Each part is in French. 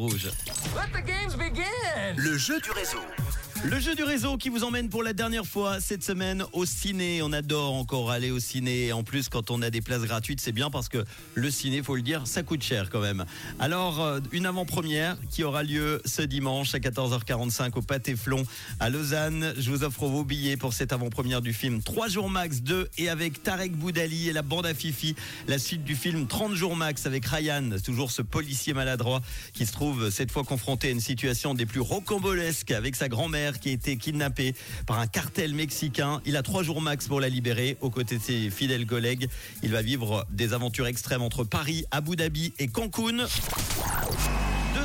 Rouge. Let the games begin. Le jeu du réseau. Le jeu du réseau qui vous emmène pour la dernière fois cette semaine au ciné. On adore encore aller au ciné. En plus, quand on a des places gratuites, c'est bien parce que le ciné, faut le dire, ça coûte cher quand même. Alors, euh, une avant-première qui aura lieu ce dimanche à 14h45 au Pâté Flon à Lausanne. Je vous offre vos billets pour cette avant-première du film 3 jours max 2 et avec Tarek Boudali et la bande à Fifi. La suite du film 30 jours max avec Ryan, toujours ce policier maladroit qui se trouve cette fois confronté à une situation des plus rocambolesques avec sa grand-mère qui a été kidnappée par un cartel mexicain. Il a trois jours max pour la libérer aux côtés de ses fidèles collègues. Il va vivre des aventures extrêmes entre Paris, Abu Dhabi et Cancun.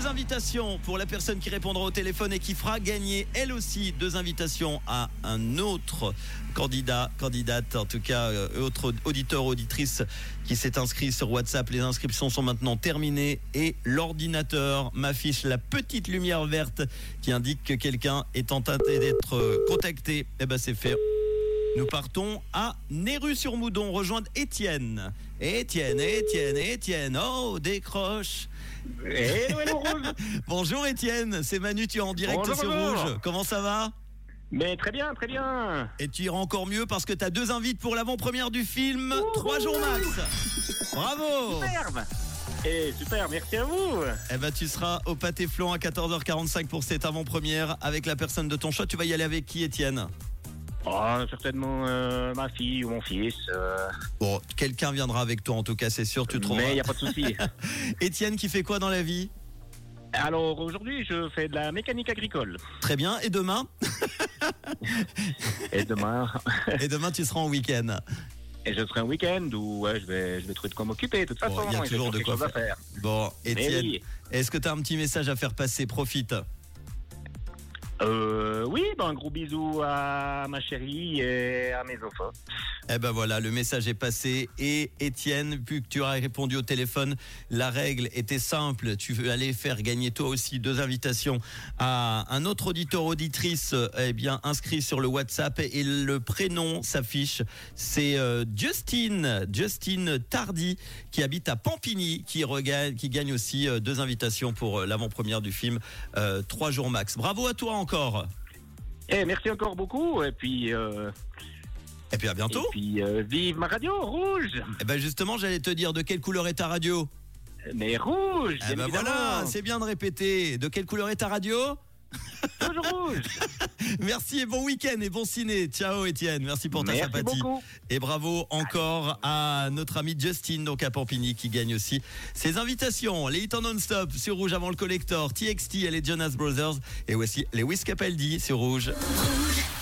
Deux invitations pour la personne qui répondra au téléphone et qui fera gagner elle aussi deux invitations à un autre candidat, candidate, en tout cas euh, autre auditeur, auditrice qui s'est inscrit sur WhatsApp. Les inscriptions sont maintenant terminées et l'ordinateur m'affiche la petite lumière verte qui indique que quelqu'un est en train d'être contacté. Eh ben c'est fait. Nous partons à Néru-sur-Moudon, rejoindre Étienne. Étienne, Étienne, Étienne, oh, décroche. Rouge Bonjour Étienne, c'est Manu, tu es en direct Bonjour, sur bonjour. Rouge. Comment ça va? Mais très bien, très bien Et tu iras encore mieux parce que tu as deux invites pour l'avant-première du film, trois jours max. Bravo Superbe Et super, merci à vous Eh ben tu seras au Pâté Flon à 14h45 pour cette avant-première avec la personne de ton choix. Tu vas y aller avec qui Étienne? Oh, certainement euh, ma fille ou mon fils. euh, Bon, quelqu'un viendra avec toi en tout cas, c'est sûr, tu trouveras. mais il n'y a pas de souci. Étienne qui fait quoi dans la vie? Alors aujourd'hui, je fais de la mécanique agricole. Très bien, et demain? Et demain, Et demain tu seras en week-end. et je serai un week-end où ouais, je, vais, je vais trouver de quoi m'occuper. De toute Bon, façon, il y a toujours de quoi faire. Bon, Mais Étienne, oui. est-ce que tu as un petit message à faire passer? Profite. Euh, oui, ben, un gros bisou à ma chérie et à mes enfants. Eh ben voilà, le message est passé. Et Étienne, vu que tu as répondu au téléphone, la règle était simple. Tu veux aller faire gagner toi aussi deux invitations à un autre auditeur auditrice, eh bien inscrit sur le WhatsApp et le prénom s'affiche. C'est euh, Justine, Justine Tardy, qui habite à Pampigny, qui regagne, qui gagne aussi euh, deux invitations pour l'avant-première du film Trois jours max. Bravo à toi encore. Et merci encore beaucoup. Et puis, euh, Et puis à bientôt. et puis euh, vive ma radio, rouge Eh ben justement, j'allais te dire de quelle couleur est ta radio? Mais rouge Eh bien ben voilà, c'est bien de répéter. De quelle couleur est ta radio? Toujours rouge Merci et bon week-end et bon ciné. Ciao Étienne, merci pour ta Merci sympathie. beaucoup. Et bravo encore à notre ami Justin, donc à Pampigny, qui gagne aussi ses invitations. Les hits en non-stop sur Rouge avant le collector, TXT et les Jonas Brothers, et aussi les Capaldi sur Rouge. Rouge.